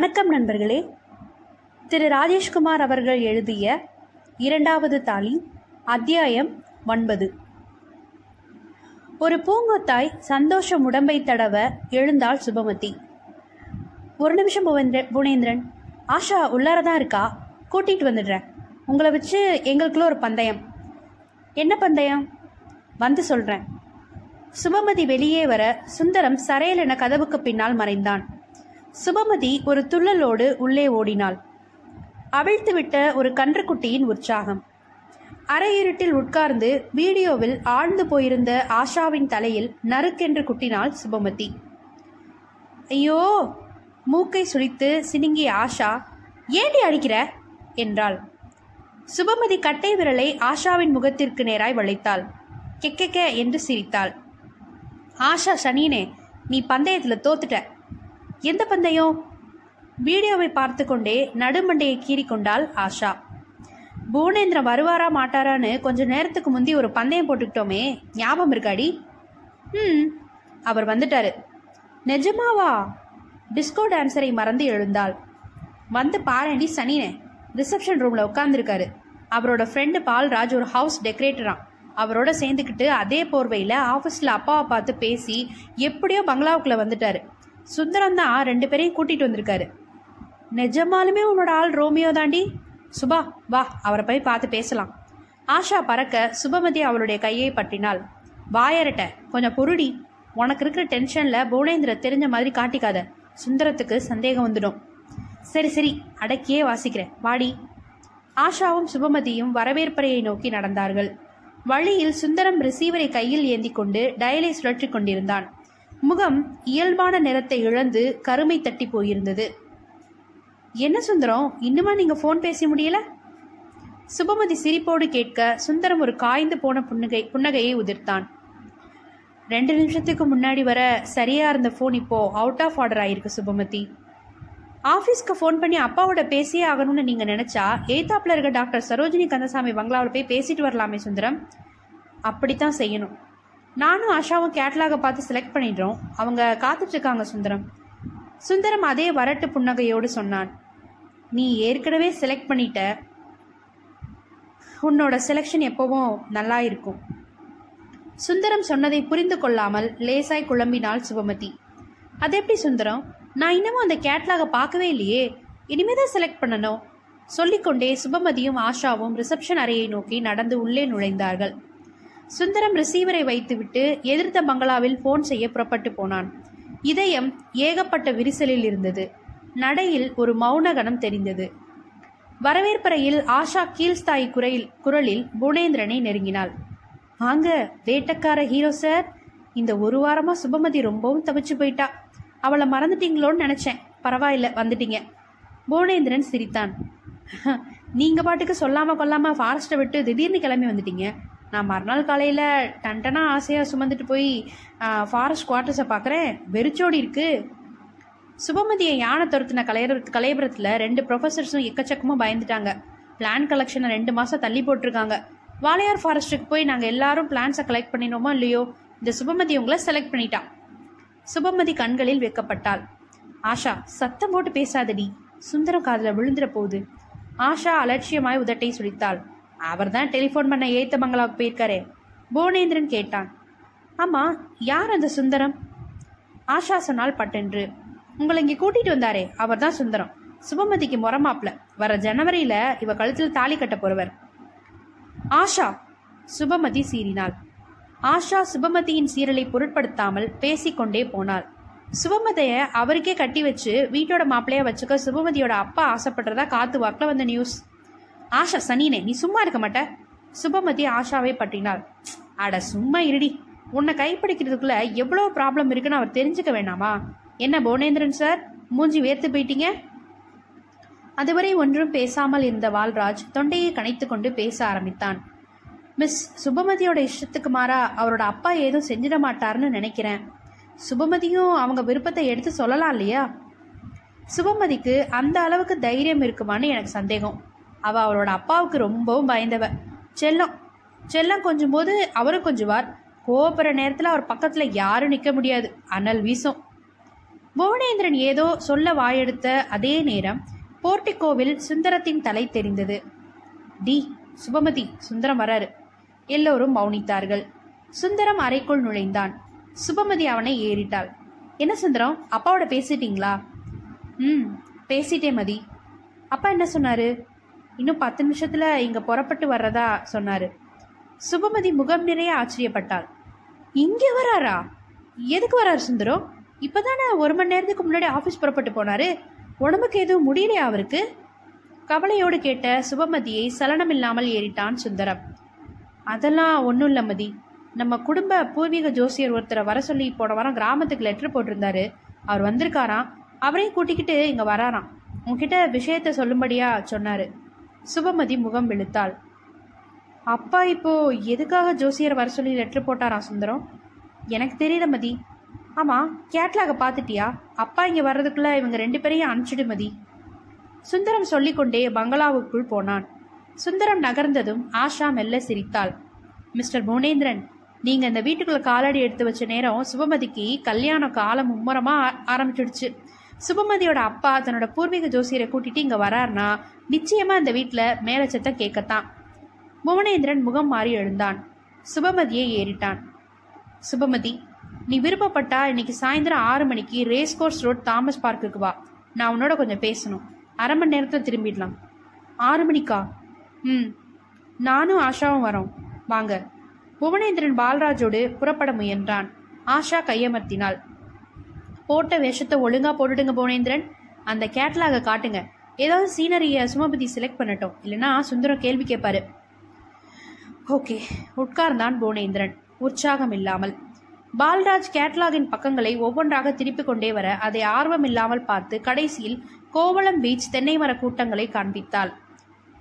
வணக்கம் நண்பர்களே. திரு ராஜேஷ்குமார் அவர்கள் எழுதிய இரண்டாவது தாளி அத்தியாயம் ஒன்பது. ஒரு பூங்கொத்தாய் சந்தோஷம் உடம்பை தடவ எழுந்தாள் சுபமதி. ஒரு நிமிஷம் புவேந்திர புவனேந்திரன் ஆஷா உள்ளார தான் இருக்கா? கூட்டிகிட்டு வந்துடுறேன். உங்களை வச்சு எங்களுக்குள்ள ஒரு பந்தயம். என்ன பந்தயம்? வந்து சொல்கிறேன் சுபமதி வெளியே வர சுந்தரம் சரையல் என கதவுக்கு பின்னால் மறைந்தான். சுபமதி ஒரு துள்ளலோடு உள்ளே ஓடினாள். அவிழ்த்துவிட்ட ஒரு கன்றுக்குட்டியின் உற்சாகம். அரையிருட்டில் உட்கார்ந்து வீடியோவில் ஆழ்ந்து போயிருந்த ஆஷாவின் தலையில் நறுக்கென்று குட்டினாள் சுபமதி. ஐயோ! மூக்கை சுழித்து சினுங்கிய ஆஷா ஏண்டி அடிக்கிற? என்றாள். சுபமதி கட்டை விரலை ஆஷாவின் முகத்திற்கு நேராய் வளைத்தாள். கெக்கெக்க என்று சிரித்தாள். ஆஷா சனியனே நீ பந்தயத்தில் தோத்துட்ட. எந்த பந்தயம் வீடியோவை பார்த்து கொண்டே நடுமண்டையை கீறிக்கொண்டாள் ஆஷா. புவனேந்திரன் வருவாரா மாட்டாரான்னு கொஞ்ச நேரத்துக்கு முந்தி ஒரு பந்தயம் போட்டுக்கிட்டோமே ஞாபகம் இருக்காடி ம் அவர் வந்துட்டாரு. நிஜமாவா? டிஸ்கோ டான்ஸரை மறந்து எழுந்தாள். வந்து பாரண்டி சனினே ரிசப்ஷன் ரூமில் உட்காந்துருக்காரு அவரோட ஃப்ரெண்டு பால்ராஜ் ஒரு ஹவுஸ் டெக்கரேட்டரான் அவரோட சேர்ந்துக்கிட்டு அதே போர்வையில் ஆஃபீஸில் அப்பாவை பார்த்து பேசி எப்படியோ பங்களாவுக்குள்ளே வந்துட்டாரு. சுந்தரம் தான் ரெண்டு பேரையும் கூட்டிகிட்டு வந்திருக்காரு. நிஜமாலுமே உன்னோட ஆள் ரோமியோ தாண்டி? சுபா வா அவரை போய் பார்த்து பேசலாம். ஆஷா பறக்க சுபமதி அவளுடைய கையை பற்றினாள். வாயரட்ட கொஞ்சம் பொருடி. உனக்கு இருக்கிற டென்ஷனில் புவனேந்திர தெரிஞ்ச மாதிரி காட்டிக்காத. சுந்தரத்துக்கு சந்தேகம் வந்துடும். சரி சரி அடக்கியே வாசிக்கிறேன். வாடி. ஆஷாவும் சுபமதியும் வரவேற்பறையை நோக்கி நடந்தார்கள். வழியில் சுந்தரம் ரிசீவரை கையில் ஏந்தி கொண்டு டயலை சுழற்றி கொண்டிருந்தான். முகம் இயல்பான நிறத்தை இழந்து கருமை தட்டி போயிருந்தது. என்ன சுந்தரம்? இன்னுமா நீங்க ஃபோன் பேச முடியல? சுபமதி சிரிப்போடு கேட்க சுந்தரம் ஒரு காய்ந்து போன புன்னகை புன்னகையை உதிர்த்தான். ரெண்டு நிமிஷத்துக்கு முன்னாடி வர சரியா இருந்த ஃபோன் இப்போ அவுட் ஆஃப் ஆர்டர் ஆயிருக்கு சுபமதி. ஆஃபீஸ்க்கு ஃபோன் பண்ணி அப்பாவோட பேசியே ஆகணும்னு நீங்கள் நினச்சா எய்தாப்ல இருக்க டாக்டர் சரோஜினி கந்தசாமி பங்களாவில் போய் பேசிட்டு வரலாமே சுந்தரம். அப்படித்தான் செய்யணும். நானும் ஆஷாவும் கேட்லாக பார்த்து செலக்ட் பண்ணிடுறோம் அவங்க காத்துட்ருக்காங்க சுந்தரம். சுந்தரம் அதே வரட்டு புன்னகையோடு சொன்னான். நீ ஏற்கனவே செலக்ட் பண்ணிட்ட உன்னோட செலெக்ஷன் எப்பவும் நல்லா இருக்கும். சுந்தரம் சொன்னதை புரிந்து கொள்ளாமல் லேசாய் குழம்பினாள் சுபமதி. அது எப்படி சுந்தரம்? நான் இன்னமும் அந்த கேட்லாக பார்க்கவே இல்லையே. இனிமே தான் செலக்ட் பண்ணணும். சொல்லிக்கொண்டே சுபமதியும் ஆஷாவும் ரிசப்ஷன் அறையை நோக்கி நடந்து உள்ளே நுழைந்தார்கள். சுந்தரம் ரிசீவரை வைத்துவிட்டு எதிர்த்த பங்களாவில் போன் செய்ய புறப்பட்டு போனான். இதயம் ஏகப்பட்ட விரிசலில் இருந்தது. நடையில் ஒரு மௌனகணம் தெரிந்தது. வரவேற்பறையில் ஆஷா கீழ்ஸ்தாயி குரலில் குரலில் புவனேந்திரனை நெருங்கினாள். வாங்க வேட்டக்கார ஹீரோ சார் இந்த ஒரு வாரமா சுபமதி ரொம்பவும் தவிச்சு போயிட்டா. அவளை மறந்துட்டீங்களோன்னு நினைச்சேன். பரவாயில்ல வந்துட்டீங்க. புவனேந்திரன் சிரித்தான். நீங்க பாட்டுக்கு சொல்லாம கொல்லாம ஃபாரஸ்ட்டை விட்டு திடீர்னு கிளம்பி வந்துட்டீங்க. நான் மறுநாள் காலையில் டன்டனா ஆசையாக சுமந்துட்டு போய் ஃபாரஸ்ட் குவார்ட்டர்ஸை பார்க்குறேன் வெறிச்சோடி இருக்கு. சுபமதியை யானை துரத்தின கலையர கலையபுரத்தில் ரெண்டு ப்ரொஃபஸர்ஸும் எக்கச்சக்கமாக பயந்துட்டாங்க. பிளான் கலெக்ஷனை ரெண்டு மாதம் தள்ளி போட்டிருக்காங்க. வாளையார் ஃபாரஸ்ட்டுக்கு போய் நாங்கள் எல்லாரும் பிளான்ஸை கலெக்ட் பண்ணினோமோ இல்லையோ? இந்த சுபமதி உங்களை செலக்ட் பண்ணிட்டான் சுபமதி கண்களில் வைக்கப்பட்டாள். ஆஷா சத்தம் போட்டு பேசாதடி. சுந்தரம் காதில் விழுந்துட போகுது ஆஷா அலட்சியமாய் உதட்டை சுழித்தாள். அவர் தான் டெலிஃபோன் பண்ண ஏத்த பங்களாவுக்கு போயிருக்காரே. புவனேந்திரன் கேட்டான். ஆமா யார் அந்த சுந்தரம்? ஆஷா சொன்னால் பட்டென்று. உங்களை இங்கே கூட்டிட்டு வந்தாரே அவர் தான் சுந்தரம். சுபமதிக்கு முறமாப்ல வர ஜனவரியில இவ கழுத்தில் தாலி கட்ட போறவர். ஆஷா சுபமதி சீறினாள். ஆஷா சுபமதியின் சீரலை பொருட்படுத்தாமல் பேசிக்கொண்டே போனாள். சுபமதிய அவருக்கே கட்டி வச்சு வீட்டோட மாப்பிள்ளைய வச்சுக்க சுபமதியோட அப்பா ஆசைப்படுறதா காத்து வாக்கில் வந்த நியூஸ் ஆஷா சனினே நீ சும்மா இருக்க மாட்ட. சுபமதி ஆஷாவை பற்றினாள். அட சும்மா இருடி. உன்னை கைப்பிடிக்கிறதுக்குள்ள எவ்வளோ ப்ராப்ளம் இருக்குன்னு அவர் தெரிஞ்சுக்க வேணாமா? என்ன புவனேந்திரன் சார் மூஞ்சி வேர்த்து போயிட்டீங்க? அதுவரை ஒன்றும் பேசாமல் இருந்த வால்ராஜ் தொண்டையை கணைத்து கொண்டு பேச ஆரம்பித்தான். மிஸ் சுபமதியோட இஷ்டத்துக்கு மாறா அவரோட அப்பா ஏதும் செஞ்சிட மாட்டாருன்னு நினைக்கிறேன். சுபமதியும் அவங்க விருப்பத்தை எடுத்து சொல்லலாம் இல்லையா? சுபமதிக்கு அந்த அளவுக்கு தைரியம் இருக்குமான்னு எனக்கு சந்தேகம். அவள் அவளோட அப்பாவுக்கு ரொம்பவும் பயந்தவ. செல்லம் செல்லம் கொஞ்சம் போது அவரும் கொஞ்சுவார். கோபுற நேரத்தில் அவர் பக்கத்தில் யாரும் நிற்க முடியாது. அனல் வீசும். புவனேந்திரன் ஏதோ சொல்ல வாயெடுத்த அதே நேரம் போர்ட்டிக்கோவில் சுந்தரத்தின் தலை தெரிந்தது. டி சுபமதி சுந்தரம் வராரு. எல்லோரும் மௌனித்தார்கள். சுந்தரம் அறைக்குள் நுழைந்தான். சுபமதி அவனை ஏறிட்டாள். என்ன சுந்தரம் அப்பாவோட பேசிட்டீங்களா? ம் பேசிட்டே மதி. அப்பா என்ன சொன்னாரு? இன்னும் பத்து நிமிஷத்துல இங்க புறப்பட்டு வர்றதா சொன்னாரு. சுபமதி முகம் நிறைய ஆச்சரியப்பட்டாள். இங்க வராரா? எதுக்கு வராரு சுந்தரம் இப்பதானே ஒரு மணி நேரத்துக்கு முன்னாடி ஆபீஸ் புறப்பட்டு போனாரு. உடம்புக்கு எதுவும் முடியலையா அவருக்கு? கவலையோடு கேட்ட சுபமதியை சலனம் இல்லாமல் ஏறிட்டான் சுந்தரம். அதெல்லாம் ஒன்றும் இல்லை மதி. நம்ம குடும்ப பூர்வீக ஜோசியர் ஒருத்தரை வர சொல்லி போன வாரம் கிராமத்துக்கு லெட்டர் போட்டிருந்தாரு. அவர் வந்திருக்காராம். அவரையும் கூட்டிக்கிட்டு இங்கே வராராம். உங்ககிட்ட விஷயத்த சொல்லும்படியா சொன்னாரு. சுபமதி முகம் வெளுத்தாள் அப்பா இப்போ எதுக்காக ஜோசியர் வர சொல்லி லெட்டர் போட்டாரா சுந்தரம்? எனக்கு தெரியல மதி. ஆமாம் கேட்லாக பார்த்துட்டியா? அப்பா இங்கே வர்றதுக்குள்ள இவங்க ரெண்டு பேரையும் அனுப்பிச்சிடு மதி. சுந்தரம் சொல்லிக்கொண்டே பங்களாவுக்குள் போனான். சுந்தரம் நகர்ந்ததும் ஆஷா மெல்ல சிரித்தாள். மிஸ்டர் புவனேந்திரன் நீங்க இந்த வீட்டுக்குள்ள காலடி எடுத்து வச்ச நேரம் சுபமதிக்கு கல்யாணம் காலம் மும்முரமா ஆ- ஆரம்பிச்சிடுச்சு. சுபமதியோட அப்பா தன்னோட பூர்வீக ஜோசியரை கூட்டிட்டு இங்க வராருனா நிச்சயமா இந்த வீட்டுல மேல சத்தம் கேட்கத்தான் புவனேந்திரன் முகம் மாறி எழுந்தான். சுபமதியை ஏறிட்டான். சுபமதி நீ விருப்பப்பட்டா இன்னைக்கு சாயந்தரம் ஆறு மணிக்கு ரேஸ் கோர்ஸ் ரோட் தாமஸ் பார்க்குக்கு வா. நான் உன்னோட கொஞ்சம் பேசணும். அரை மணி நேரத்தில் திரும்பிடலாம். ஆறு மணிக்கா? ம். நானும் ஆஷாவும் வரோம். வாங்க. புவனேந்திரன் பால்ராஜோடு புறப்பட முயன்றான். ஆஷா கையமர்த்தினாள். போட்ட வேஷத்தை ஒழுங்கா போட்டுடுங்க புவனேந்திரன். அந்த கேட்லாகை காட்டுங்க. ஏதாவது சீனரியை சுமபதி செலக்ட் பண்ணட்டும். இல்லைன்னா சுந்தரம் கேள்வி கேட்பாரு. ஓகே உட்கார்ந்தான் புவனேந்திரன். உற்சாகம் இல்லாமல். பால்ராஜ் கேட்லாகின் பக்கங்களை ஒவ்வொன்றாக திருப்பிக் கொண்டே வர அதை ஆர்வம் இல்லாமல் பார்த்து கடைசியில் கோவளம் பீச் தென்னை மர கூட்டங்களை காண்பித்தாள்.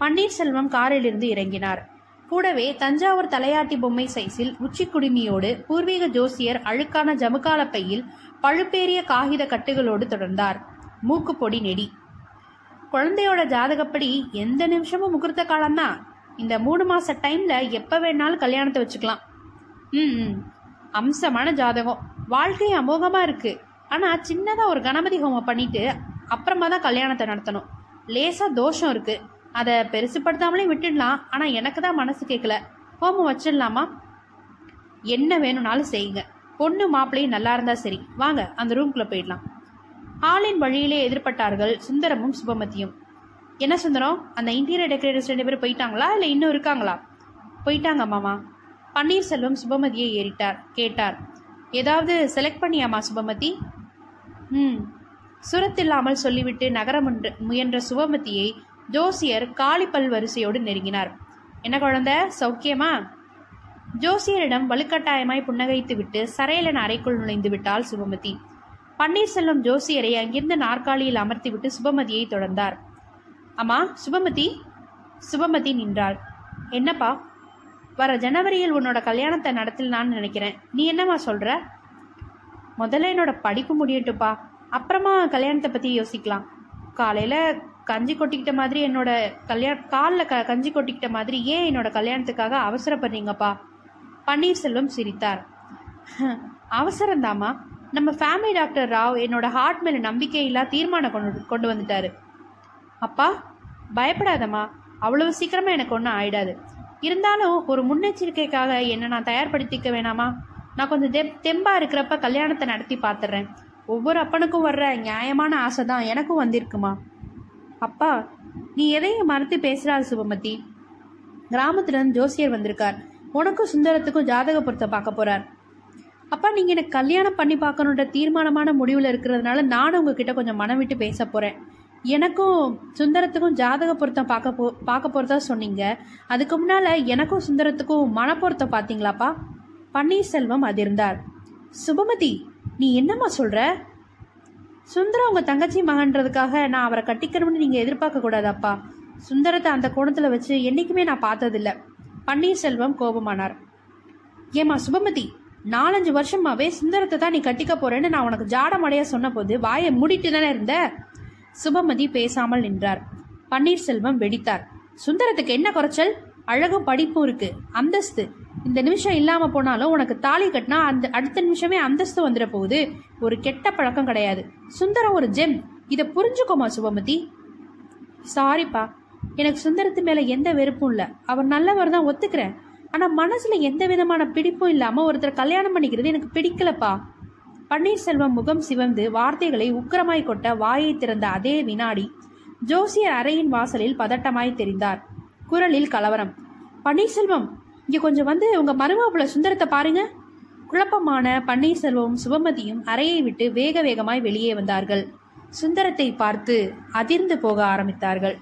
பன்னீர்செல்வம் காரிலிருந்து இறங்கினார். கூடவே தஞ்சாவூர் தலையாட்டி பொம்மை சைஸில் உச்சி குடுமியோடு பூர்வீக ஜோசியர் அழுக்கான ஜமுக்கால பையில் பழுப்பேறிய காகித கட்டுகளோடு தொடர்ந்தார். மூக்குப்பொடி நெடி. குழந்தையோட ஜாதகப்படி எந்த நிமிஷமும் முகூர்த்த காலம்தான். இந்த மூணு மாச டைம்ல எப்ப வேணாலும் கல்யாணத்தை வச்சுக்கலாம். ம் ம். அம்சமான ஜாதகம். வாழ்க்கை அமோகமா இருக்கு. ஆனா சின்னதா ஒரு கணபதி ஹோமம் பண்ணிட்டு அப்புறமா தான் கல்யாணத்தை நடத்தணும். லேசா தோஷம் இருக்கு. அதை பெருசுப்படுத்தாமலே விட்டுடலாம். ஆனால் எனக்கு தான் மனசு கேட்கல ஹோமம் வச்சிடலாமா? என்ன வேணும்னாலும் செய்யுங்க. பொண்ணு மாப்பிள்ளையும் நல்லா இருந்தா சரி. வாங்க அந்த ரூம்குள்ளே போயிடலாம். ஹாலின் வழியிலே எதிர்பட்டார்கள் சுந்தரமும் சுபமதியும். என்ன சுந்தரம்? அந்த இன்டீரியர் டெக்கரேட்டர்ஸ் ரெண்டு பேரும் போயிட்டாங்களா? இல்லை இன்னும் இருக்காங்களா? போயிட்டாங்க மாமா. பன்னீர்செல்வம் சுபமதியை ஏறிட்டார். கேட்டார் ஏதாவது செலக்ட் பண்ணியாமா சுபமதி? ம். சுரத்தில்லாமல் சொல்லிவிட்டு நகர முயன்ற சுபமதியை ஜோசியர் காளிப்பல் வரிசையோடு நெருங்கினார். என்ன குழந்தை சௌக்கியமா? ஜோசியரிடம் வலுக்கட்டாயமாய் புன்னகைத்துவிட்டு சரையலன் அறைக்குள் நுழைந்து விட்டாள் சுபமதி. பன்னீர்செல்வம் ஜோசியரை அங்கிருந்த நாற்காலியில் அமர்த்திவிட்டு சுபமதியை தொடர்ந்தார். அம்மா சுபமதி? சுபமதி நின்றாள். என்னப்பா? வர ஜனவரியில் உன்னோட கல்யாணத்தை நடத்தலான்னு நினைக்கிறேன். நீ என்னம்மா சொல்ற? முதல்ல என்னோட படிப்பு முடியட்டுப்பா அப்புறமா கல்யாணத்தை பத்தி யோசிக்கலாம். காலையில கஞ்சி கொட்டிக்கிட்ட மாதிரி என்னோட கல்யாண காலில் க கஞ்சி கொட்டிக்கிட்ட மாதிரி ஏன் என்னோட கல்யாணத்துக்காக அவசரப்படுறீங்கப்பா பன்னீர்செல்வம் சிரித்தார். அவசரம்தாம்மா நம்ம ஃபேமிலி டாக்டர் ராவ் என்னோட ஹார்ட் மேலே நம்பிக்கையில்லா தீர்மானம் கொண்டு கொண்டு வந்துட்டாரு. அப்பா பயப்படாதம்மா. அவ்வளவு சீக்கிரமாக எனக்கு ஒன்றும் ஆயிடாது. இருந்தாலும் ஒரு முன்னெச்சரிக்கைக்காக என்னை நான் தயார்படுத்திக்க வேணாமா? நான் கொஞ்சம் தெம் தெம்பாக இருக்கிறப்ப கல்யாணத்தை நடத்தி பார்த்துட்றேன் ஒவ்வொரு அப்பனுக்கும் வர்ற நியாயமான ஆசை தான் எனக்கும் வந்திருக்குமா? அப்பா நீ எதையும் மறந்து பேசுறாரு சுபமதி. கிராமத்துலேருந்து ஜோசியர் வந்திருக்கார். உனக்கும் சுந்தரத்துக்கும் ஜாதக பொருத்த பார்க்க போறார். அப்பா நீங்க எனக்கு கல்யாணம் பண்ணி பார்க்கணுன்ற தீர்மானமான முடிவில் இருக்கிறதுனால நானும் உங்ககிட்ட கொஞ்சம் மனம் விட்டு பேச போறேன். எனக்கும் சுந்தரத்துக்கும் ஜாதக பொருத்தம் பார்க்க போ பார்க்க போறதா சொன்னீங்க. அதுக்கு முன்னால எனக்கும் சுந்தரத்துக்கும் மனப்பொருத்தம் பார்த்தீங்களாப்பா? பன்னீர்செல்வம் அதிர்ந்தார். சுபமதி நீ என்னம்மா சொல்ற? சுந்தரம் உங்கள் தங்கச்சி மகன்றதுக்காக நான் அவரை கட்டிக்கணும்னு நீங்கள் எதிர்பார்க்கக்கூடாதாப்பா சுந்தரத்தை அந்த கோணத்தில் வச்சு என்றைக்குமே நான் பார்த்ததில்ல. பன்னீர்செல்வம் கோபமானார். ஏமா சுபமதி நாலஞ்சு வருஷமாவே சுந்தரத்தை தான் நீ கட்டிக்க போறேன்னு நான் உனக்கு ஜாடமடைய சொன்ன போது வாயை மூடிட்டு தானே இருந்த? சுபமதி பேசாமல் நின்றார். பன்னீர்செல்வம் வெடித்தார். சுந்தரத்துக்கு என்ன குறைச்சல்? அழகும் படிப்பும் இருக்கு. அந்தஸ்து. இந்த நிமிஷம் இல்லாமல் போனாலும் உனக்கு தாலி கட்டினா அந்த அடுத்த நிமிஷமே அந்தஸ்து வந்துட போகுது. ஒரு கெட்ட பழக்கம் கிடையாது. சுந்தரம் ஒரு ஜெம் இதை புரிஞ்சுக்கோமா சுபமதி? சாரிப்பா எனக்கு சுந்தரத்து மேலே எந்த வெறுப்பும் இல்லை. அவர் நல்லவர் தான் ஒத்துக்கிறேன். ஆனால் மனசில் எந்த விதமான பிடிப்பும் இல்லாமல் ஒருத்தர் கல்யாணம் பண்ணிக்கிறது எனக்கு பிடிக்கலப்பா. பன்னீர்செல்வம் முகம் சிவந்து வார்த்தைகளை உக்கிரமாய் கொட்ட வாயை திறந்த அதே வினாடி ஜோசியர் அறையின் வாசலில் பதட்டமாய் தெரிந்தார். குரலில் கலவரம். பன்னீர்செல்வம் இங்கே கொஞ்சம் வந்து உங்கள் மருமாப்புல சுந்தரத்தை பாருங்க. குழப்பமான பன்னீர்செல்வமும் சுபமதியும் அறையை விட்டு வேக வேகமாய் வெளியே வந்தார்கள். சுந்தரத்தை பார்த்து அதிர்ந்து போக ஆரம்பித்தார்கள்.